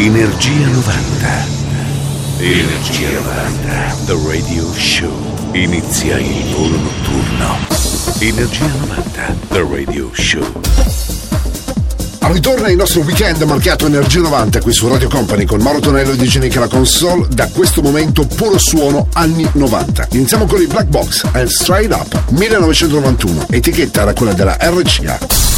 Energia 90. Energia 90. The Radio Show. Inizia il volo notturno. Energia 90. The Radio Show. Ritorna il nostro weekend marchiato Energia 90 qui su Radio Company con Mauro Tonello e di Genica la console. Da questo momento puro suono anni 90. Iniziamo con i Black Box and Straight Up 1991. Etichetta era quella della RCA.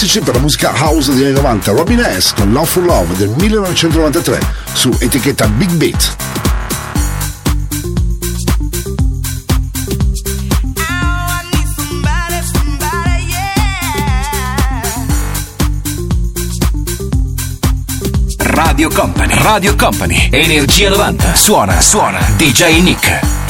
Classici per la musica house degli anni 90, Robin S. con Love for Love del 1993 su etichetta Big Beat. Radio Company, Radio Company, Energia 90, suona, suona, DJ Nick.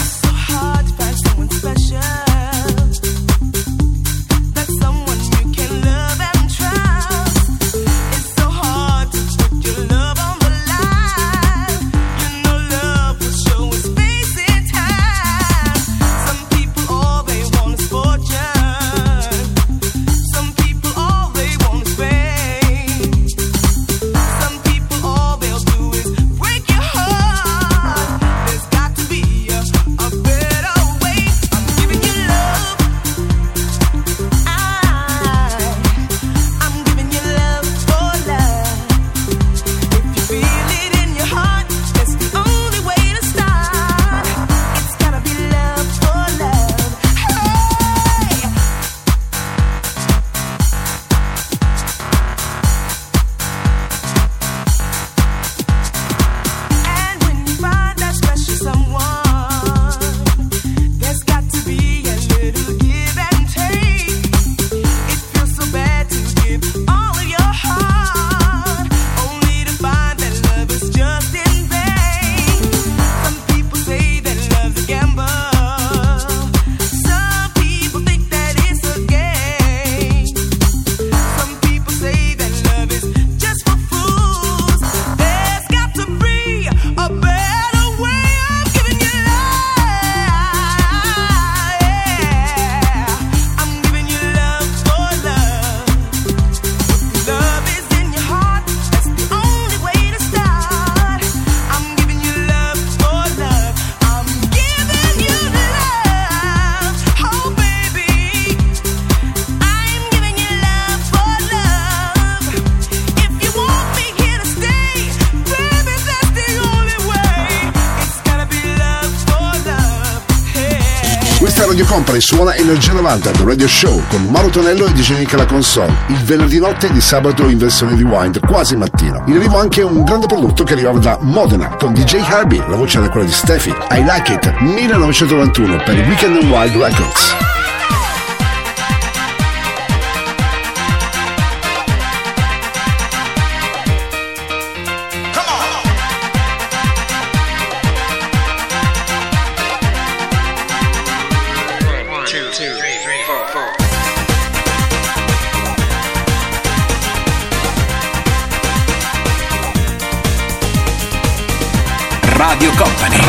Company suona Energia 90 The Radio Show con Mauro Tonello e DJ Nick alla console. Il venerdì notte di sabato in versione rewind, quasi mattino. In arrivo anche un grande prodotto che arrivava da Modena con DJ Herbie, la voce era quella di Steffi. I Like It 1991 per Weekend Wild Records.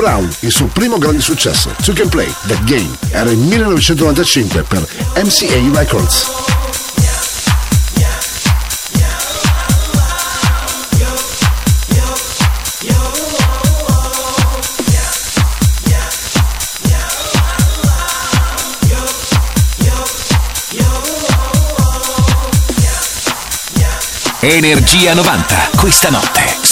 Brown, il suo primo grande successo, You Can Play That Game, era il 1995 per MCA Records. Energia 90. Questa notte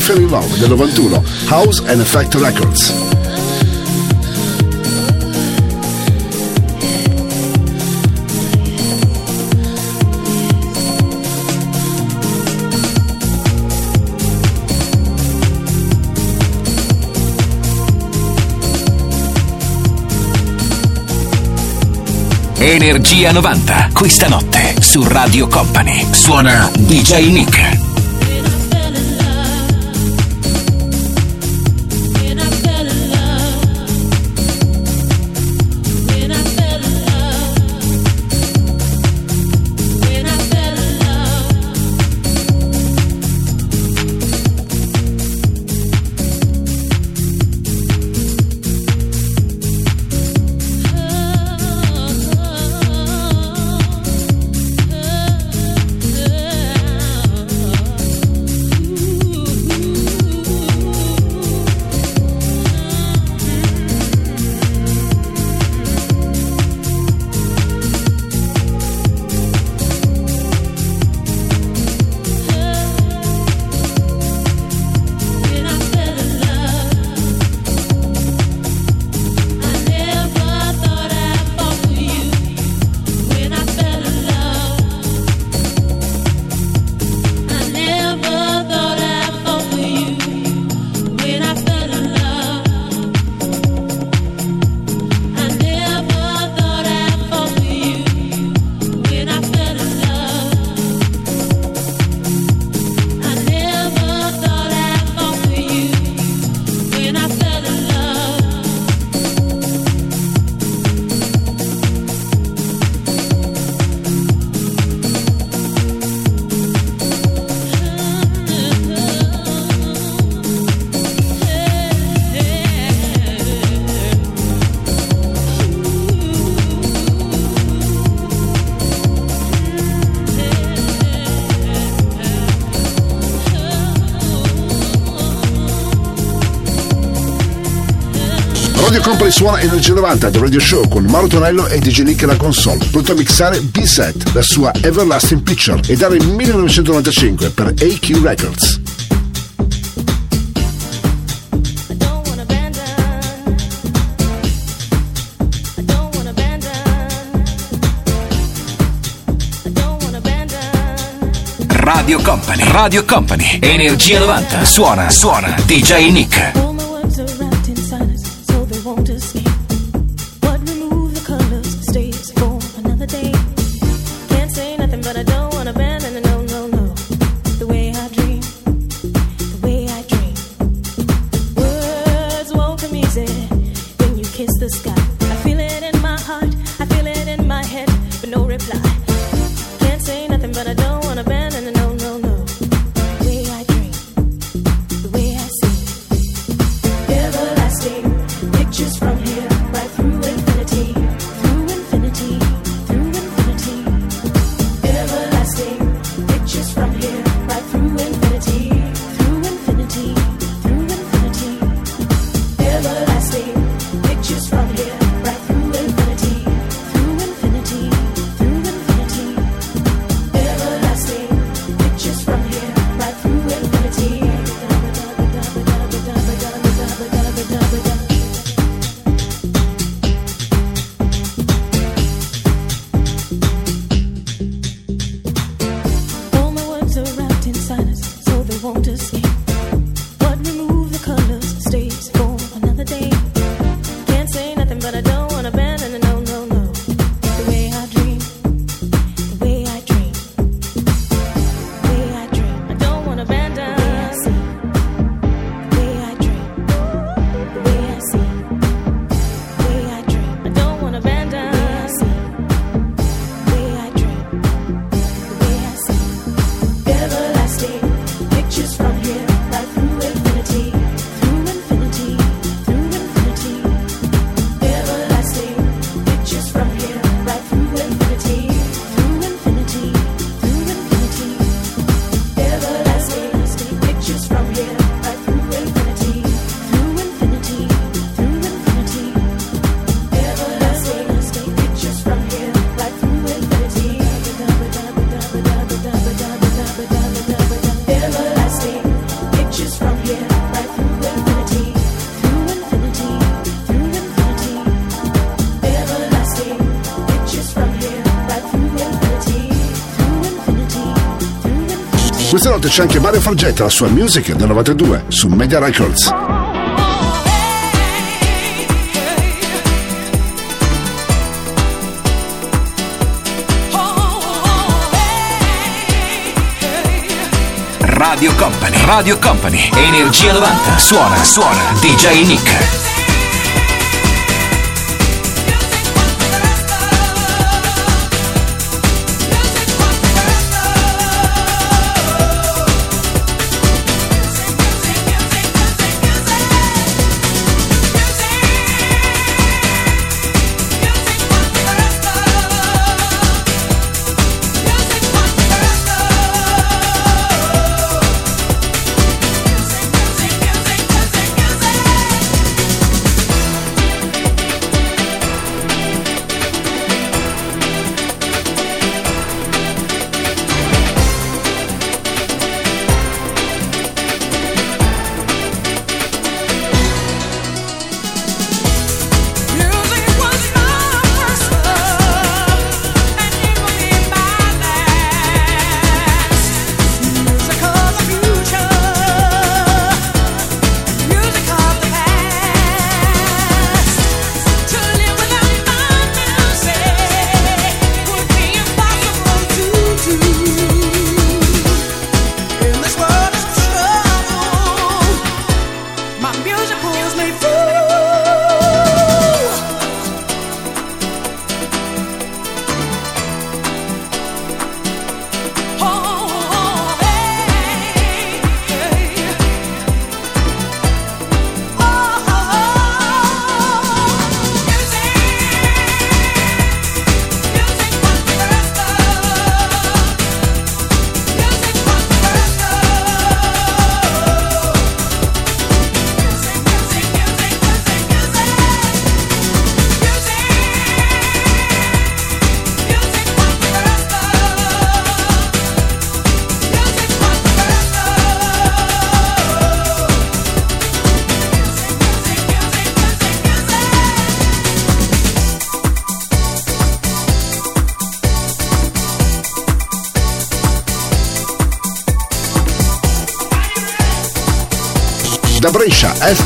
Fell in Love del 91, House and Effect Records. Energia 90, questa notte su Radio Company. Suona DJ Nick. Company suona Energia 90 The Radio Show con Mauro Tonello e DJ Nick alla console, pronto a mixare B-Set, la sua Everlasting Picture, e il 1995 per AQ Records. Radio Company, Radio Company, Energia 90, suona, suona, DJ Nick. Questa notte c'è anche Mario Fargetta, la sua music del 92 su Media Records. Radio Company, Radio Company, Energia 90, suona, suona, DJ Nick.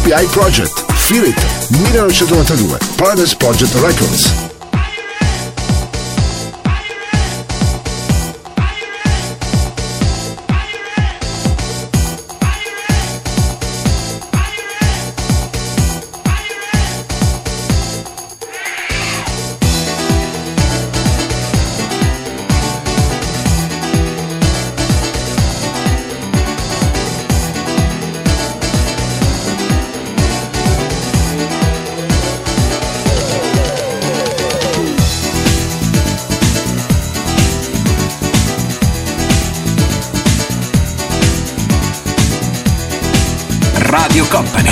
FBI Project, Feel It, 1992, Paradise Project Records.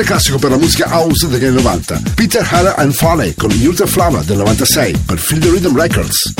Grande classico per la musica house degli anni 90, Peter Haller and Farley con Ultra Flower del 96 per Field Rhythm Records.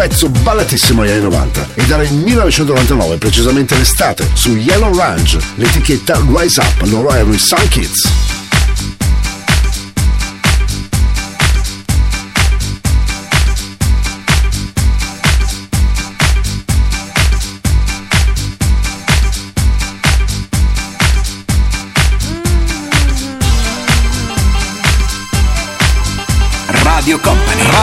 Pezzo ballatissimo agli anni 90 ed era il 1999, precisamente l'estate, su Yellow Range, l'etichetta Rise Up, loro erano i Sun Kids.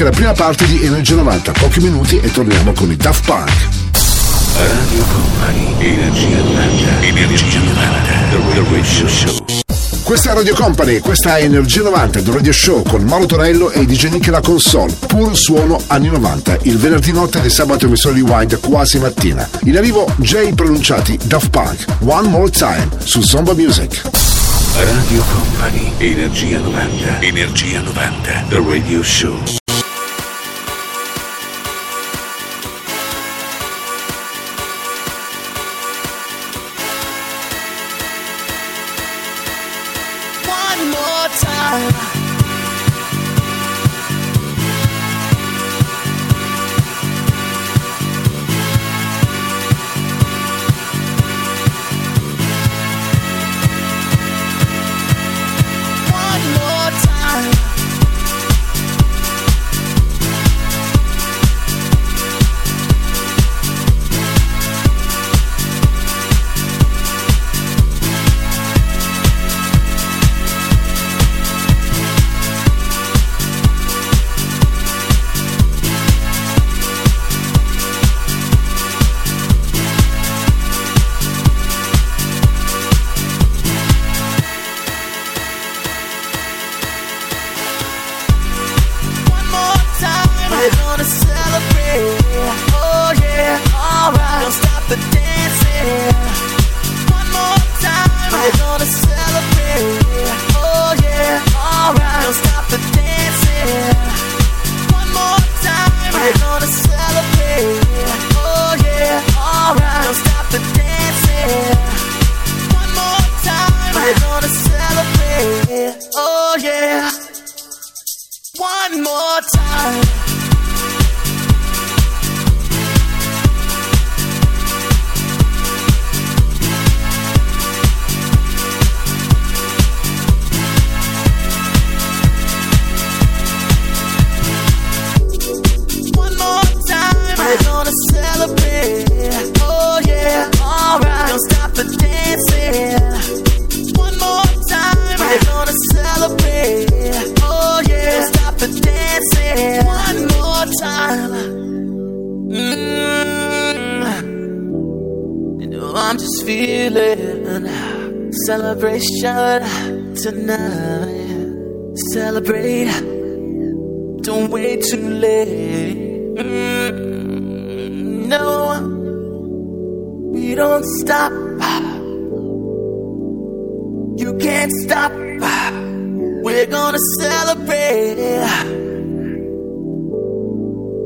Anche la prima parte di Energia 90. Pochi minuti e torniamo con i Daft Punk. Radio Company, Energia 90, Energia 90, The Radio Show. Questa è Radio Company, questa è Energia 90 del Radio Show con Mauro Tonello e DJ Nick la console, puro suono anni 90, il venerdì notte di sabato emisore di Wind quasi mattina. In arrivo J pronunciati Daft Punk, One More Time su Zomba Music. Radio Company, Energia 90, Energia 90, The Radio Show. Time. Mm. You know I'm just feeling celebration tonight. Celebrate. Don't wait too late. Mm, no, we don't stop. You can't stop. We're gonna celebrate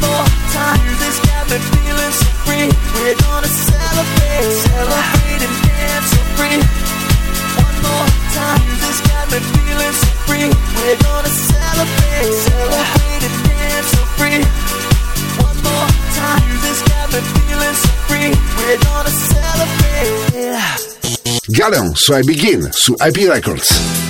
More time. Got me feeling so free. We're gonna celebrate, celebrate and dance so free. One more time. Got me feeling so free. We're gonna celebrate, celebrate and dance so free. One more time. Got me feeling so free. We're gonna celebrate. I Begin su IP Records.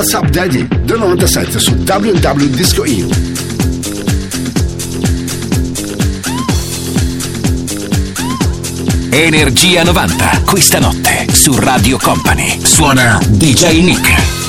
What's Up Daddy del 97 su WW Disco Inn. Energia 90, questa notte su Radio Company. Suona DJ Nick.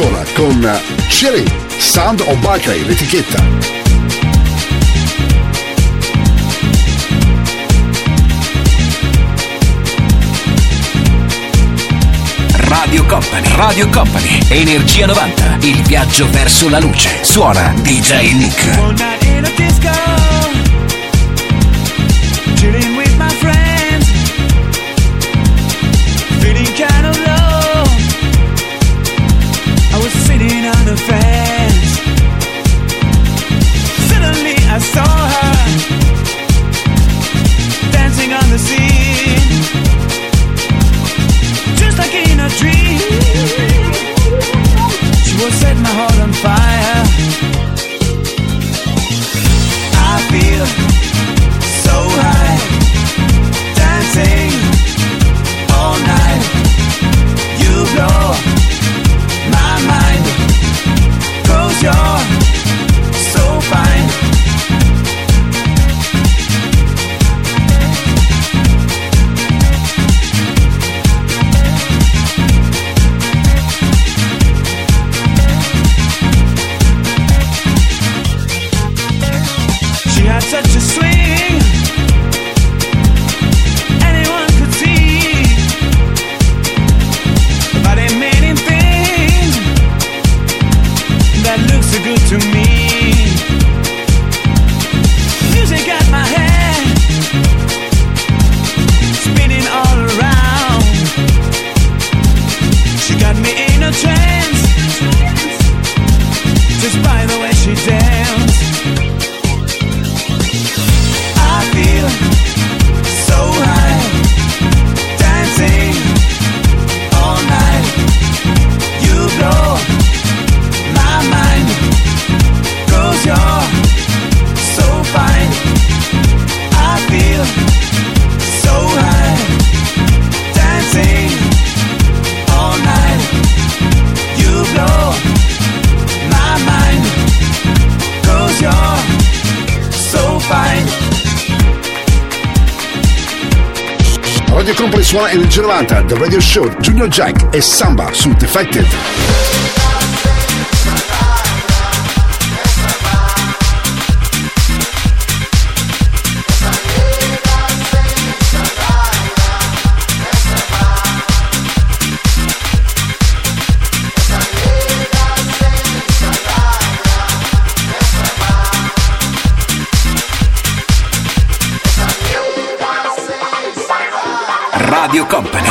sola con Cherry Sound of Barclay, l'etichetta. Radio Company, Radio Company, Energia 90, il viaggio verso la luce. Suona DJ Nick. The radio show Junior Jack e Samba su Defected.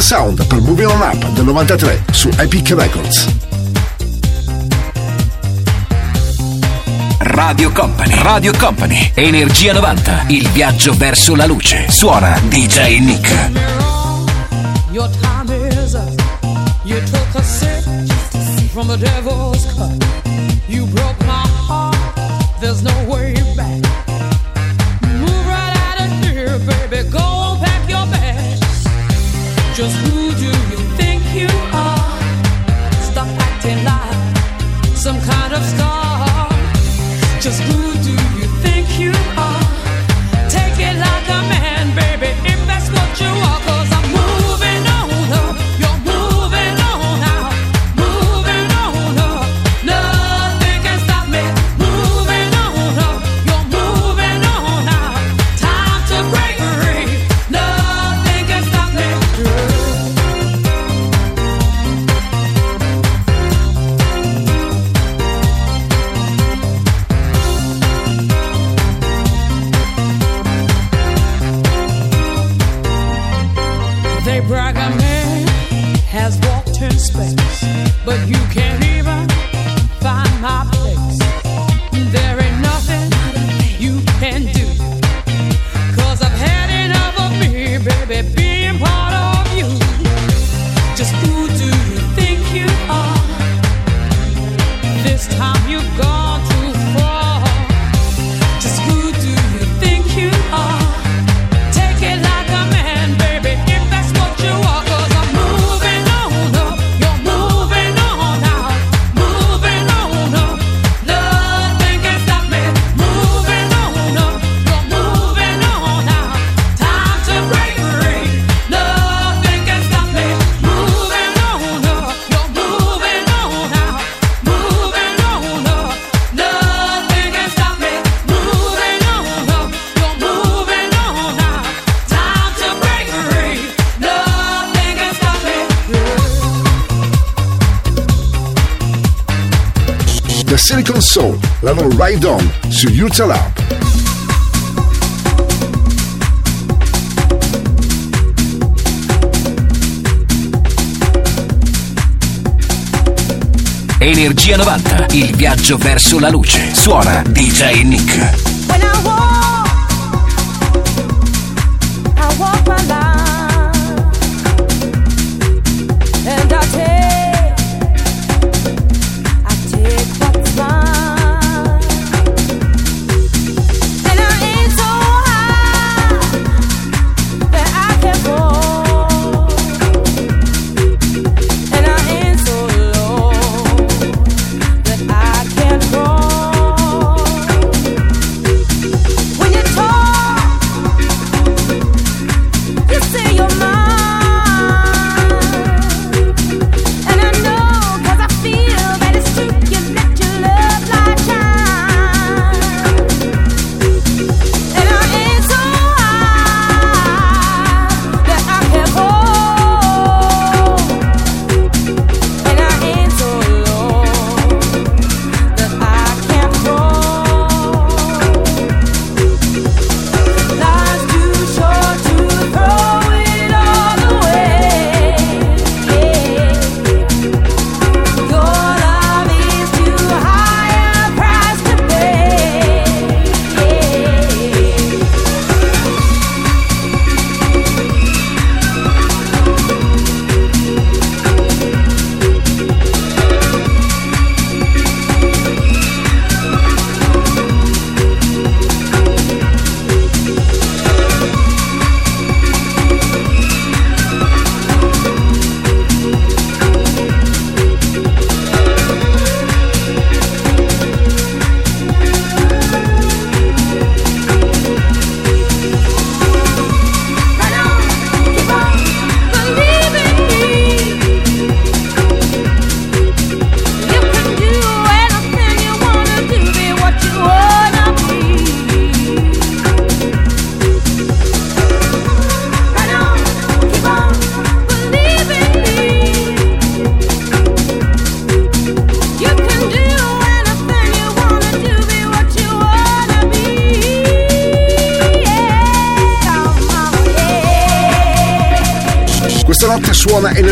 Grande Sound per Moving On Up del 93 su Epic Records. Radio Company, Radio Company, Energia 90, il viaggio verso la luce. Suona DJ Nick. Your time is up. You took a sip from the devil's Man has walked in space, but you can't even find my place. There ain't nothing you can do. Cause I've had enough of me, baby, being part of you. Just who do you think you are? This time you've gone Silicon Soul, la loro Ride On su Utah Lab. Energia 90, il viaggio verso la luce. Suona DJ Nick.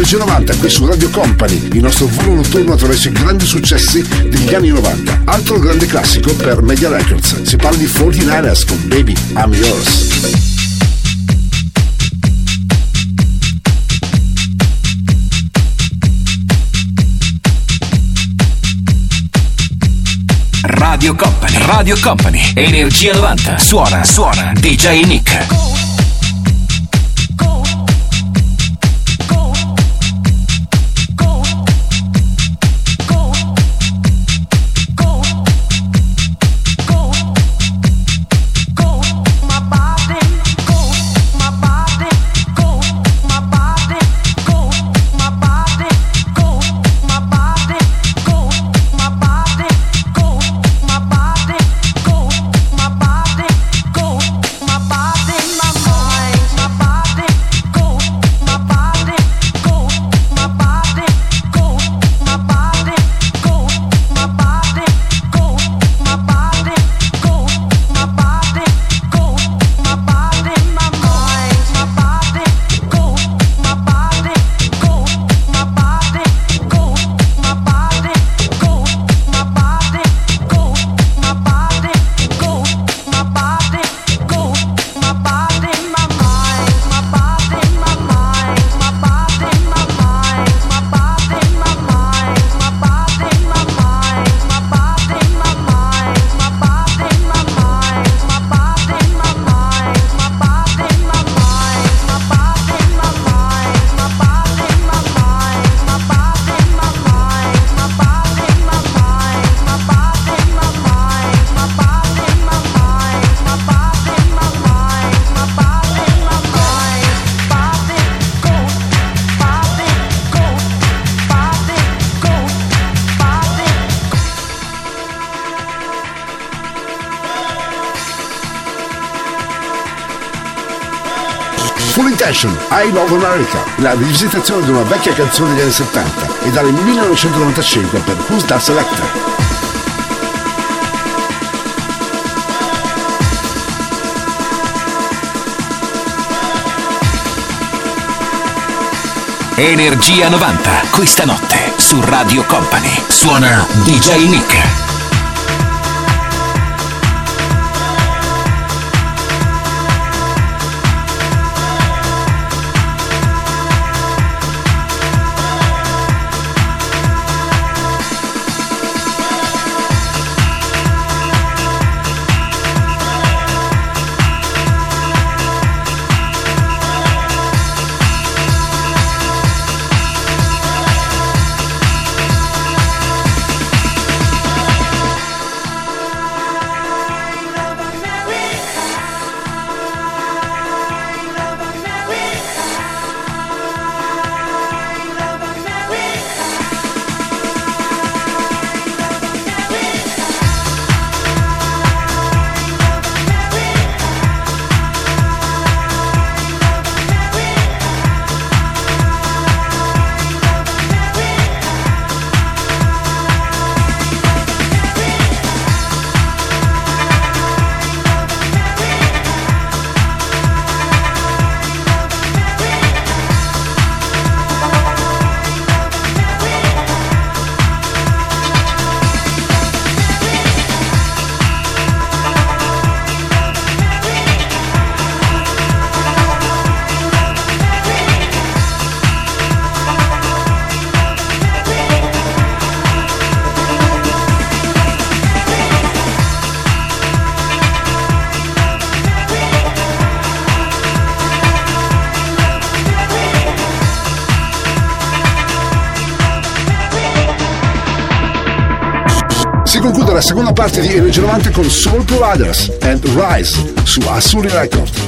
1990 qui su Radio Company, il nostro volo notturno attraverso i grandi successi degli anni 90. Altro grande classico per Media Records. Si parla di 49ers con Baby I'm Yours. Radio Company, Radio Company, Energia 90, suona, suona, DJ Nick. Passion, I Love America, la rivisitazione di una vecchia canzone degli anni 70 e dal 1995 per Who's That Selector. Energia 90, questa notte su Radio Company. Suona DJ Nick. La seconda parte di Energy 90 con Soul Providers and Rise su Assuri Record.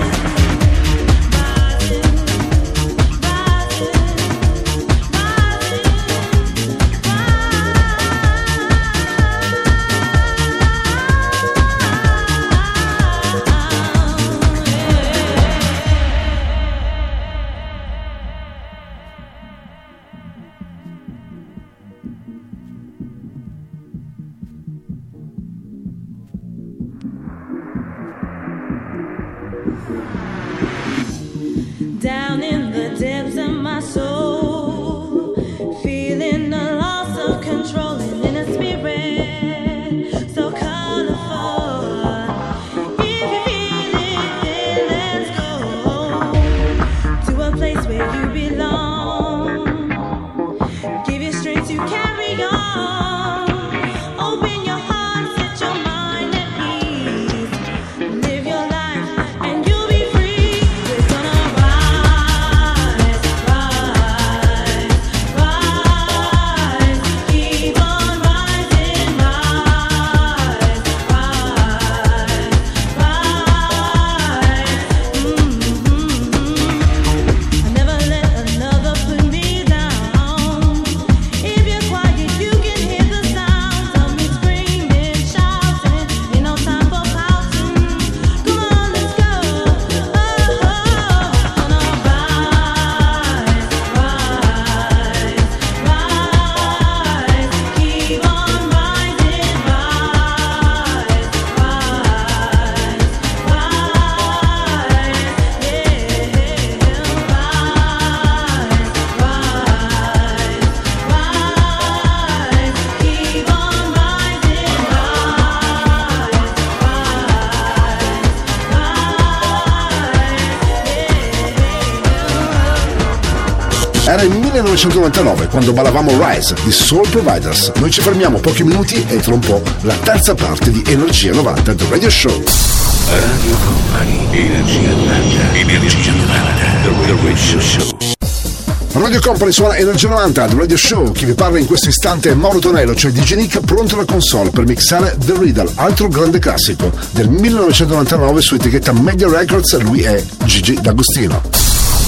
1999 quando ballavamo Rise di Soul Providers. Noi ci fermiamo pochi minuti e tra un po' la terza parte di Energia 90 The Radio Show. Radio Company, Energia 90, Energia 90, The Radio Show. Radio Company suona Energia 90 The Radio Show. Chi vi parla in questo istante è Mauro Tonello, cioè DJ Nick, pronto alla console per mixare The Riddle, altro grande classico del 1999 su etichetta Media Records. Lui è Gigi D'Agostino.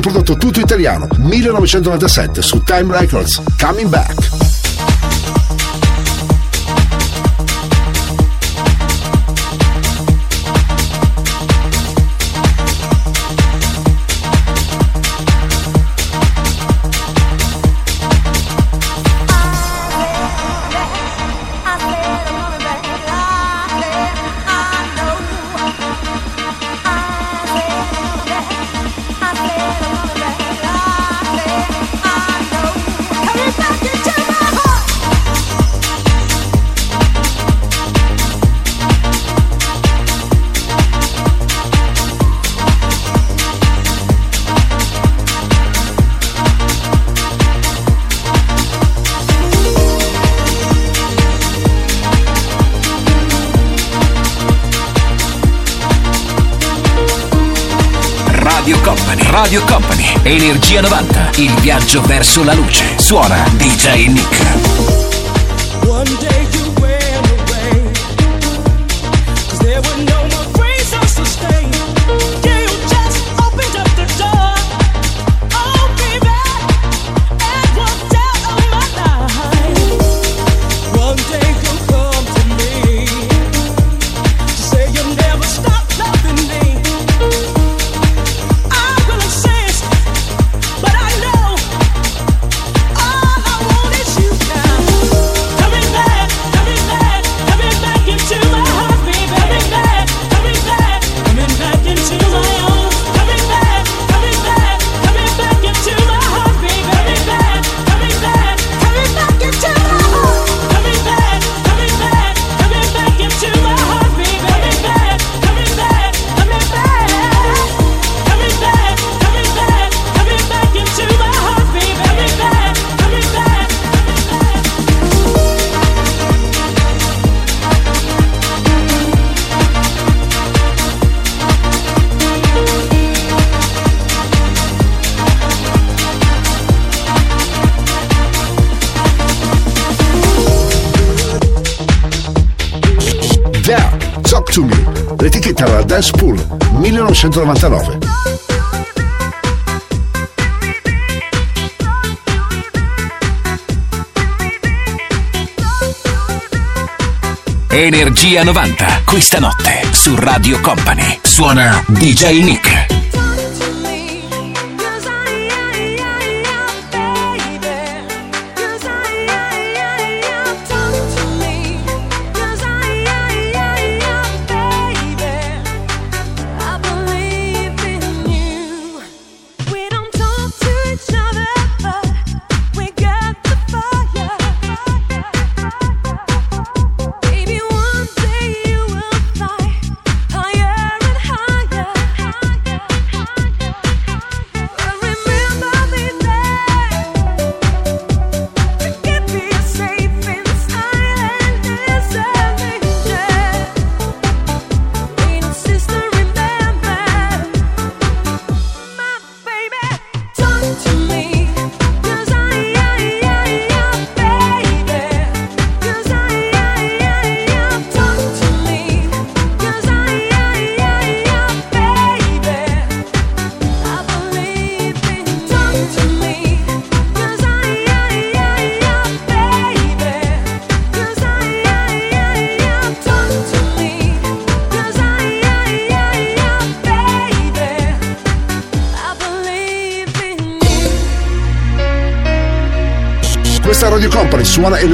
prodotto tutto italiano, 1997 su Time Records. Coming Back. Energia 90, il viaggio verso la luce. Suona DJ Nick. Dance Pool 1999. Energia 90, questa notte su Radio Company. Suona DJ Nick.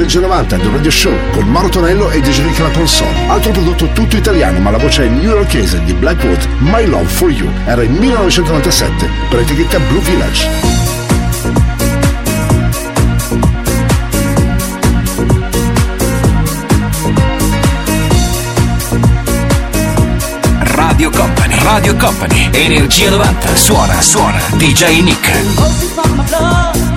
Energia 90 The Radio Show con Mauro Tonello e DJ Rick la console. Altro prodotto tutto italiano ma la voce new yorkese di Blackwood, My Love For You, era il 1997 per etichetta Blue Village. Radio Company, Radio Company, Energia 90, suona, suona, DJ Nick.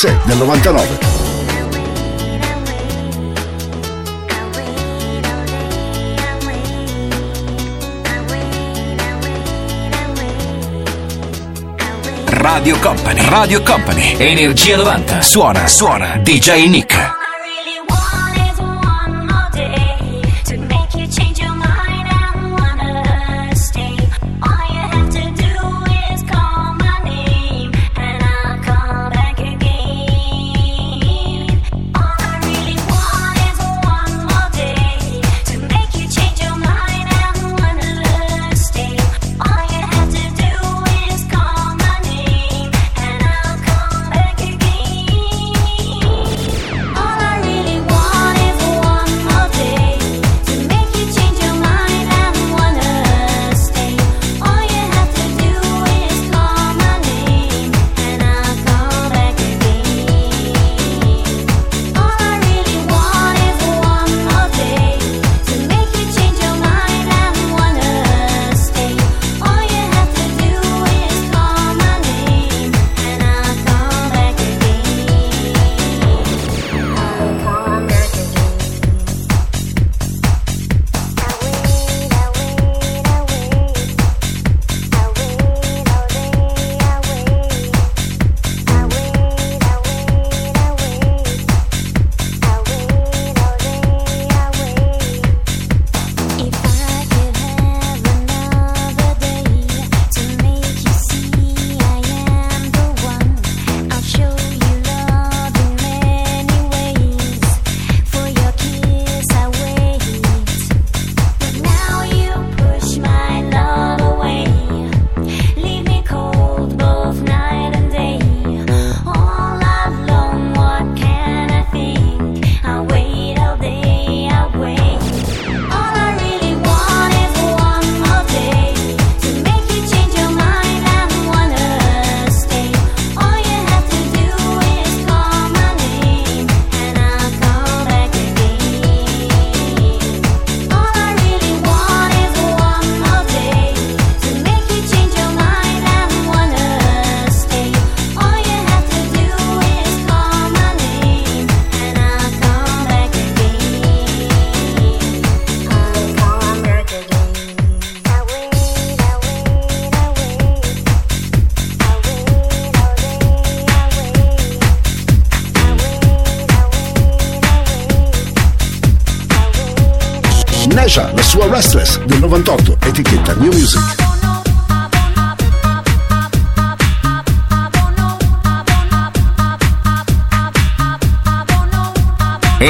Se del 99. Radio Company, Radio Company, Energia 90. Suona, suona, DJ Nick.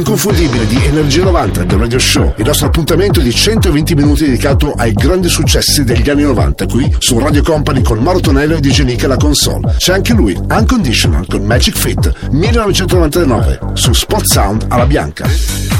Inconfondibile di Energia 90 del Radio Show, il nostro appuntamento di 120 minuti dedicato ai grandi successi degli anni 90 qui su Radio Company con Mauro Tonello e DJ Nick alla console. C'è anche lui, Unconditional con Magic Fit 1999 su Spot Sound alla bianca.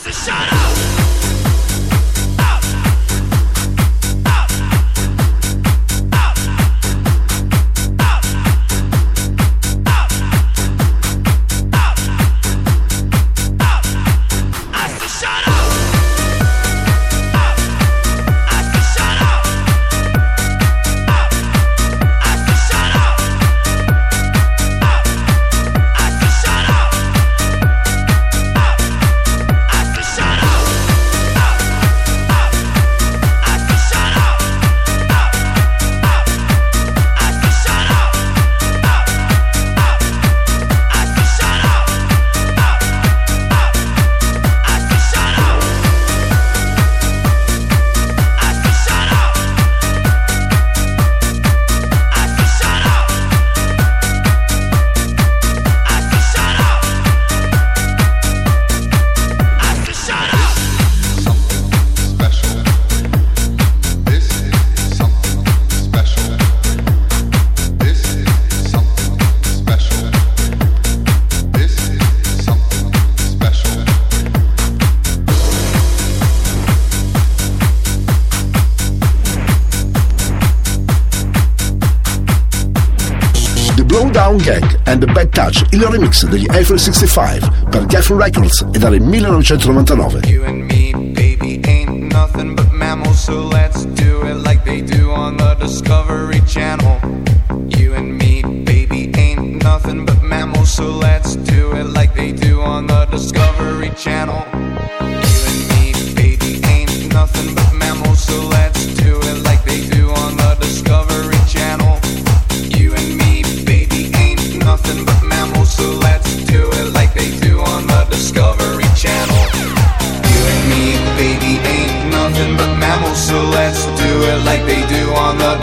Touch, il remix degli Eiffel 65 per Geffen Records e dal 1999. You and me, baby, ain't nothing but mammals, so let's do it like they do on the Discovery Channel. You and me, baby, ain't nothing but mammals, so let's do it like they do on the Discovery Channel. You and me, baby, ain't nothing but mammals, so let's do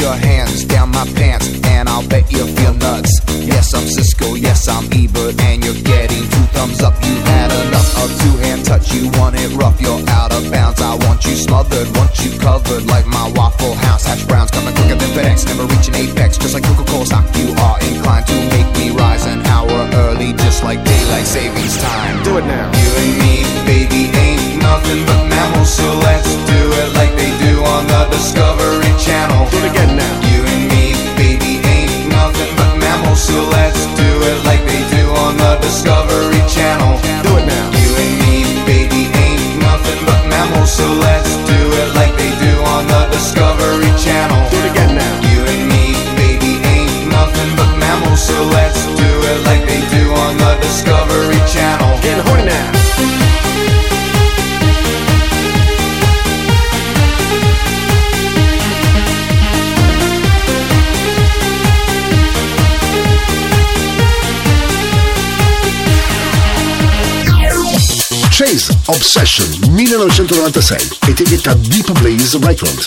your hands down my pants, and I'll bet you feel nuts. Yes, I'm Cisco. Yes, I'm Ebert, and you're getting two thumbs up. You had enough of two hand touch. You want it rough. You're out of bounds. I want you smothered, want you covered like my Waffle House hash browns coming quicker than FedEx. Never reaching apex, just like Coca-Cola stock. You are inclined to make me rise an hour early, just like daylight savings time. Do it now. You and me, baby, ain't nothing but mammals, so let's do it like they do on the Discovery Obsession 1996, etichetta Deep Blaze Records.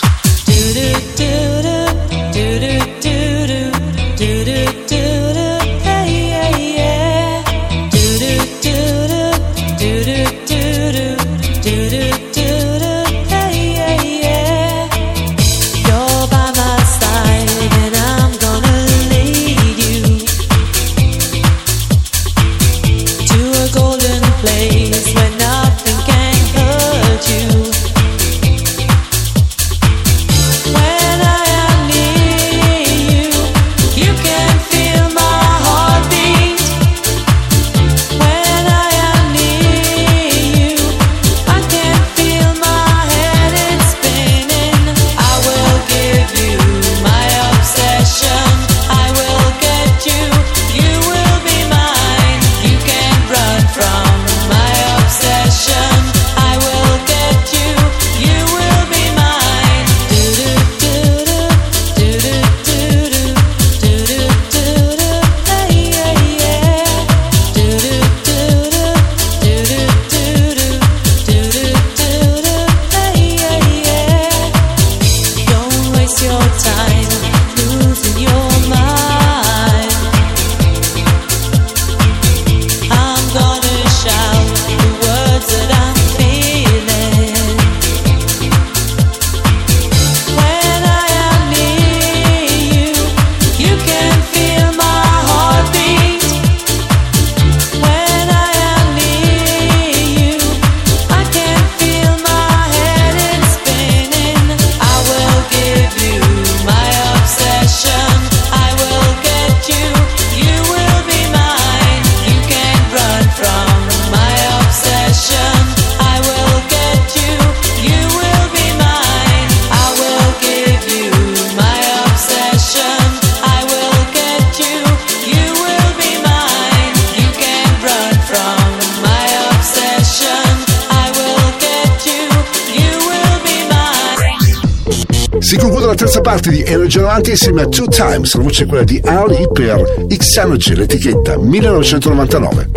insieme a Two Times, la voce quella di Ali per Xanogy, l'etichetta 1999.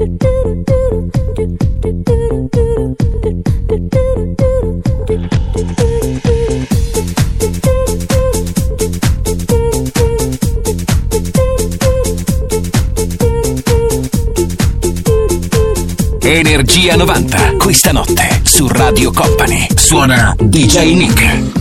Energia 90, questa notte su Radio Company. Suona DJ Nick.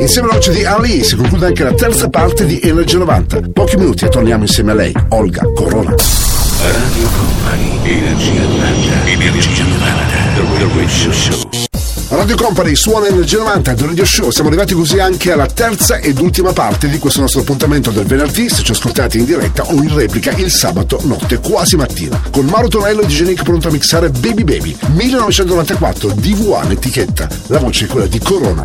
Insieme alla voce di Ali si conclude anche la terza parte di Energy 90. Pochi minuti e torniamo insieme a lei, Olga Corona. Radio Company, Energia 90, Energia 90, The Real Radio Show. Radio Company suona Energia 90 del Radio Show. Siamo arrivati così anche alla terza ed ultima parte di questo nostro appuntamento del venerdì. Se ci ascoltate in diretta o in replica il sabato notte, quasi mattina, con Mauro Tonello di Genic pronto a mixare Baby Baby 1994 DV1 etichetta. La voce è quella di Corona.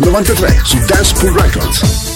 del 93 su Dance Pool Records.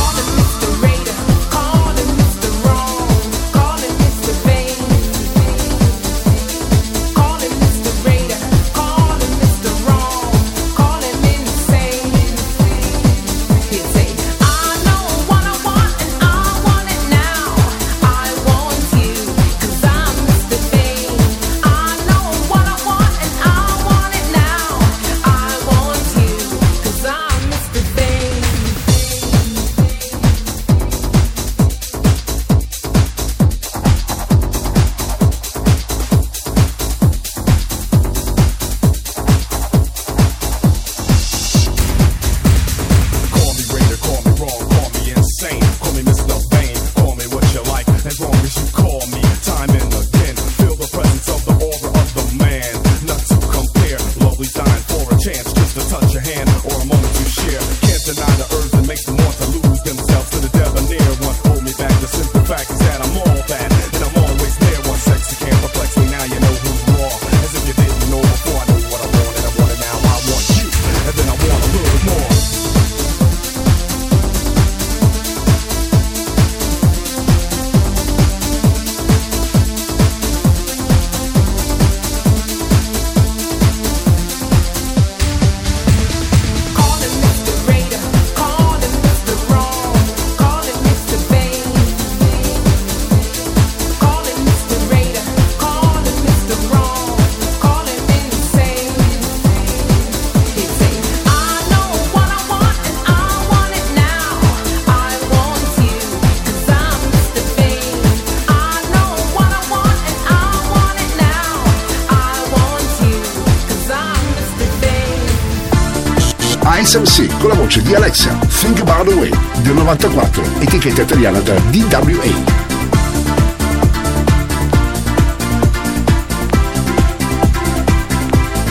voce di Alexa, Think About the Way, del 94, etichetta italiana da DWA.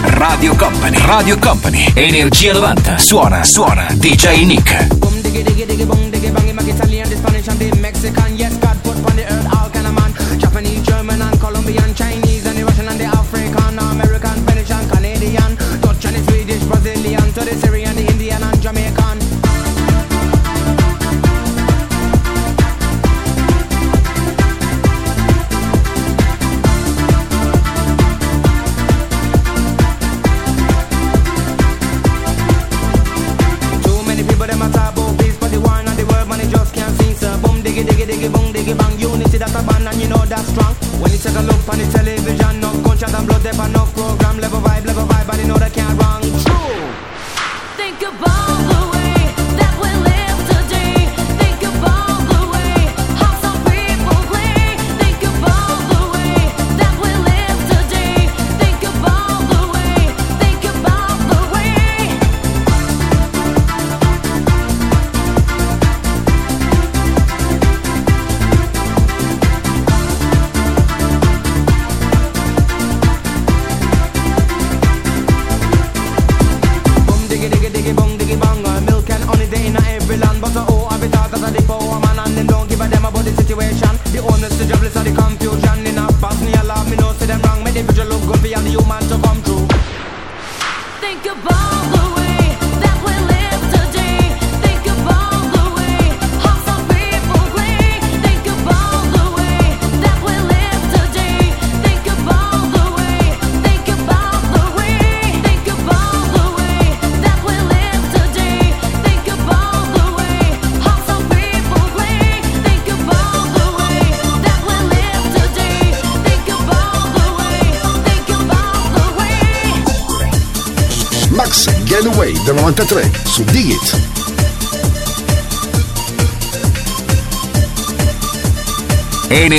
Radio Company, Radio Company, Energia 90, suona, suona, DJ Nick. Mexican, yes, God put on the earth all kind of man Japanese, German and Colombian, Chinese and the Russian and the African, American, Venetian, Canadian, Dutch and the Swedish, Brazilian, to the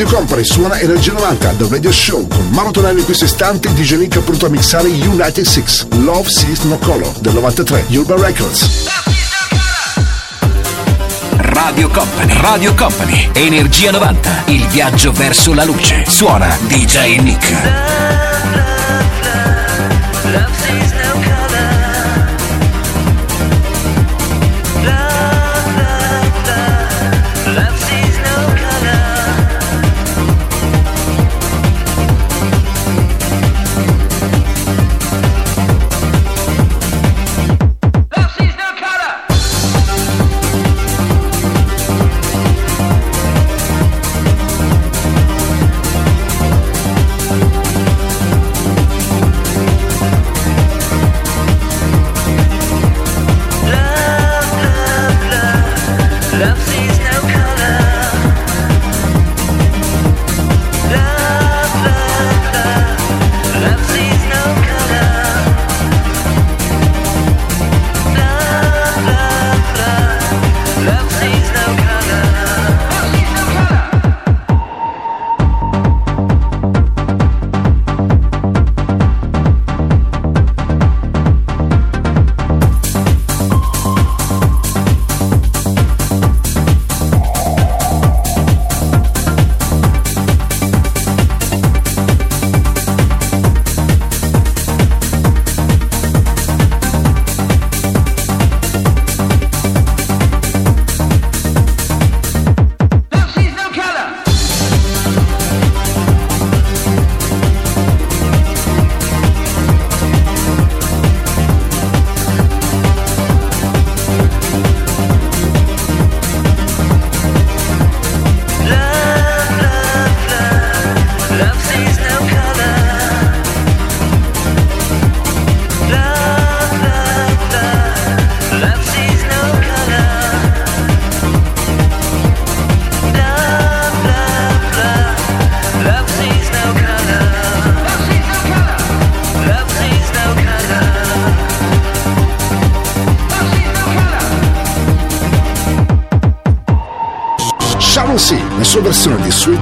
Radio Company suona Energia 90 The Radio Show con Mauro Tonello in questo istante DJ Nick pronto a mixare United 6 Love Sees No Color del 93 Urban Records. Radio Company Radio Company Energia 90 il viaggio verso la luce. Suona DJ Nick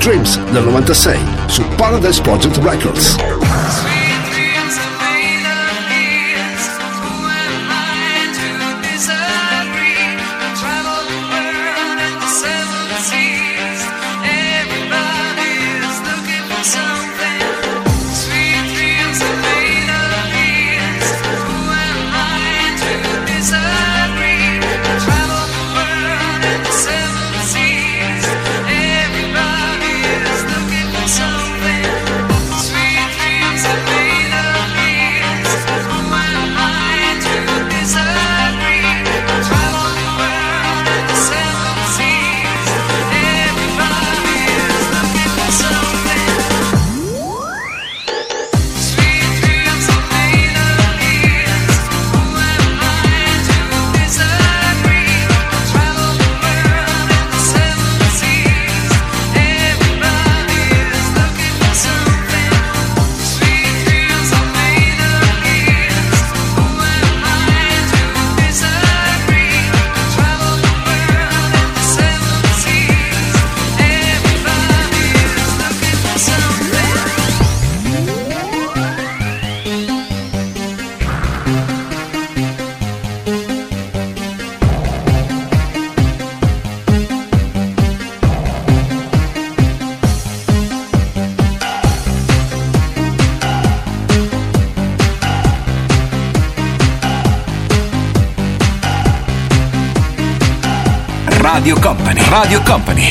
Dreams del 96 su Paradise Project Records.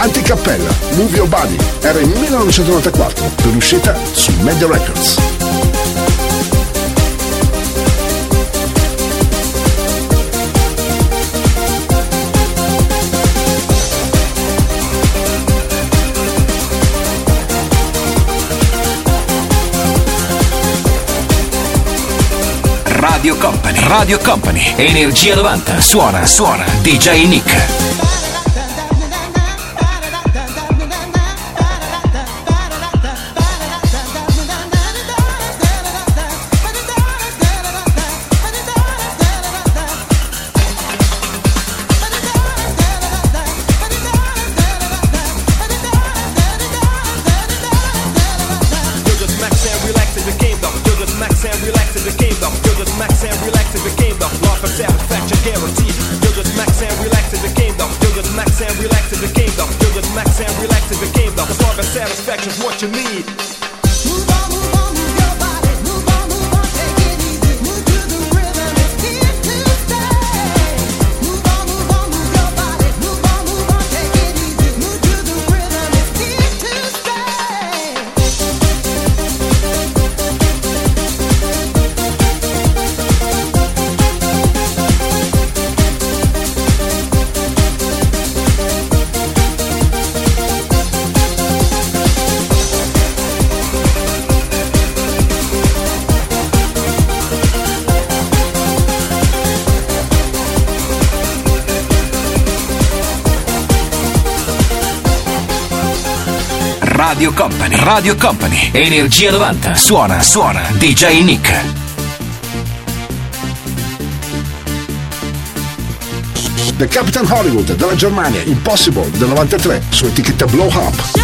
Anticappella, Move Your Body, era il 1994, per uscita su Media Records. Radio Company, Radio Company, Energia 90, suona, suona, DJ Nick. Radio Company. Energia 90. Suona, suona. DJ Nick. The Captain Hollywood della Germania, Impossible del 93, su etichetta Blow Up.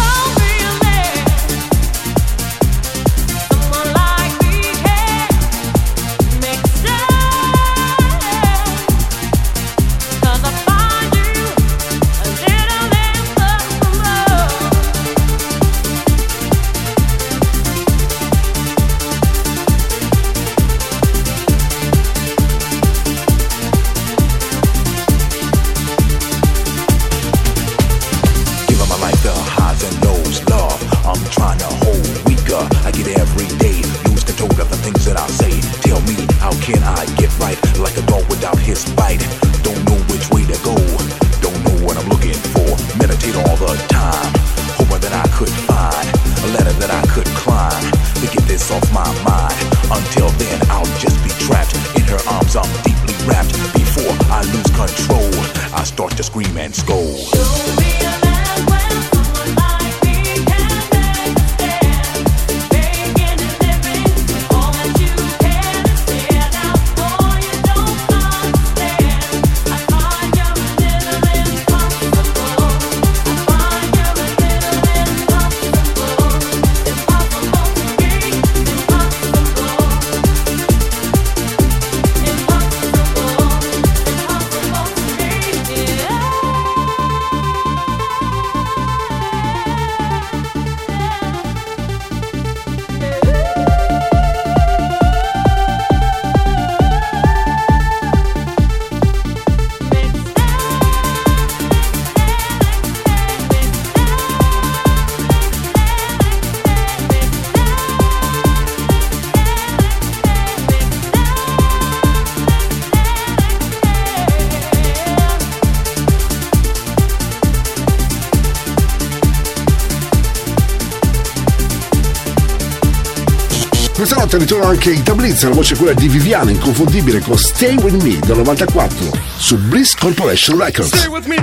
90 ritorna anche i Tablizz, la voce quella di Viviana, inconfondibile con Stay With Me del 94 su Bliss Corporation Records. Stay with me.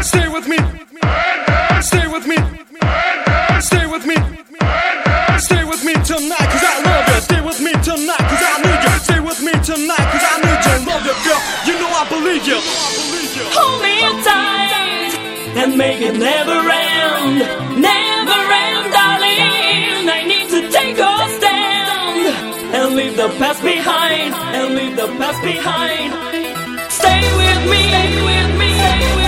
Stay with me. Stay with me. Stay with me. Stay with me tonight, cause I love you. Stay with me tonight, cause I need you. Stay with me tonight, cause I need you. Love you, girl. You know I believe you. Hold me tight and make it never end, never the past behind, and leave the past behind. Stay with me, stay with me, stay with me,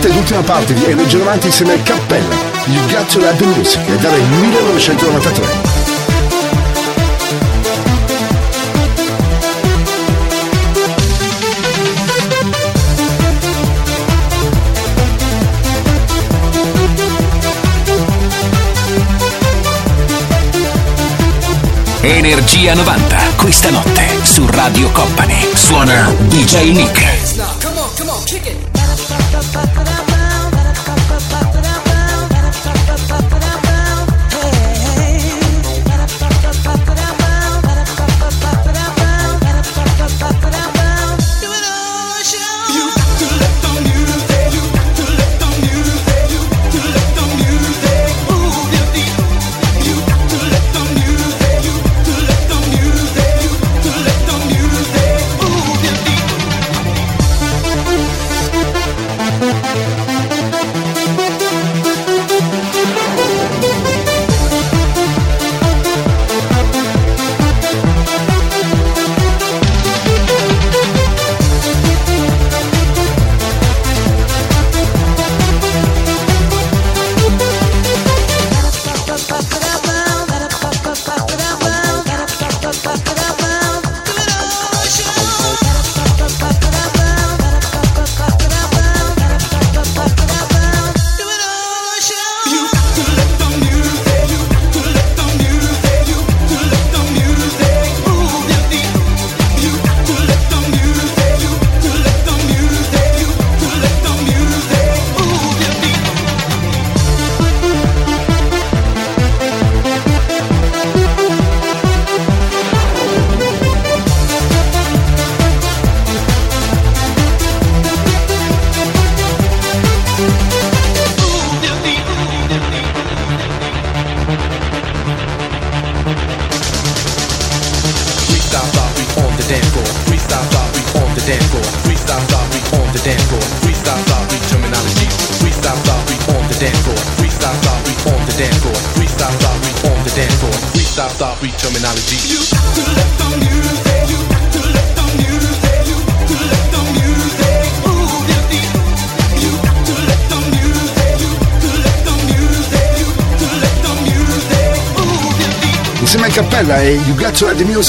Quarta ed ultima parte di Energia 90 insieme al Cappella. You Got to Let the Music ed era il 1993. Energia 90, questa notte su Radio Company. Suona DJ Nick.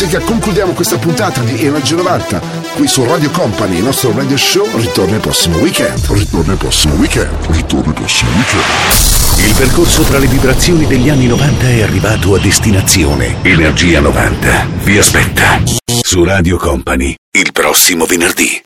Got to Let the Music concludiamo questa puntata di Energia 90 qui su Radio Company, il nostro radio show ritorna il prossimo weekend. Ritorna il prossimo weekend. Ritorna il prossimo weekend. Il percorso tra le vibrazioni degli anni 90 è arrivato a destinazione. Energia 90 vi aspetta su Radio Company il prossimo venerdì.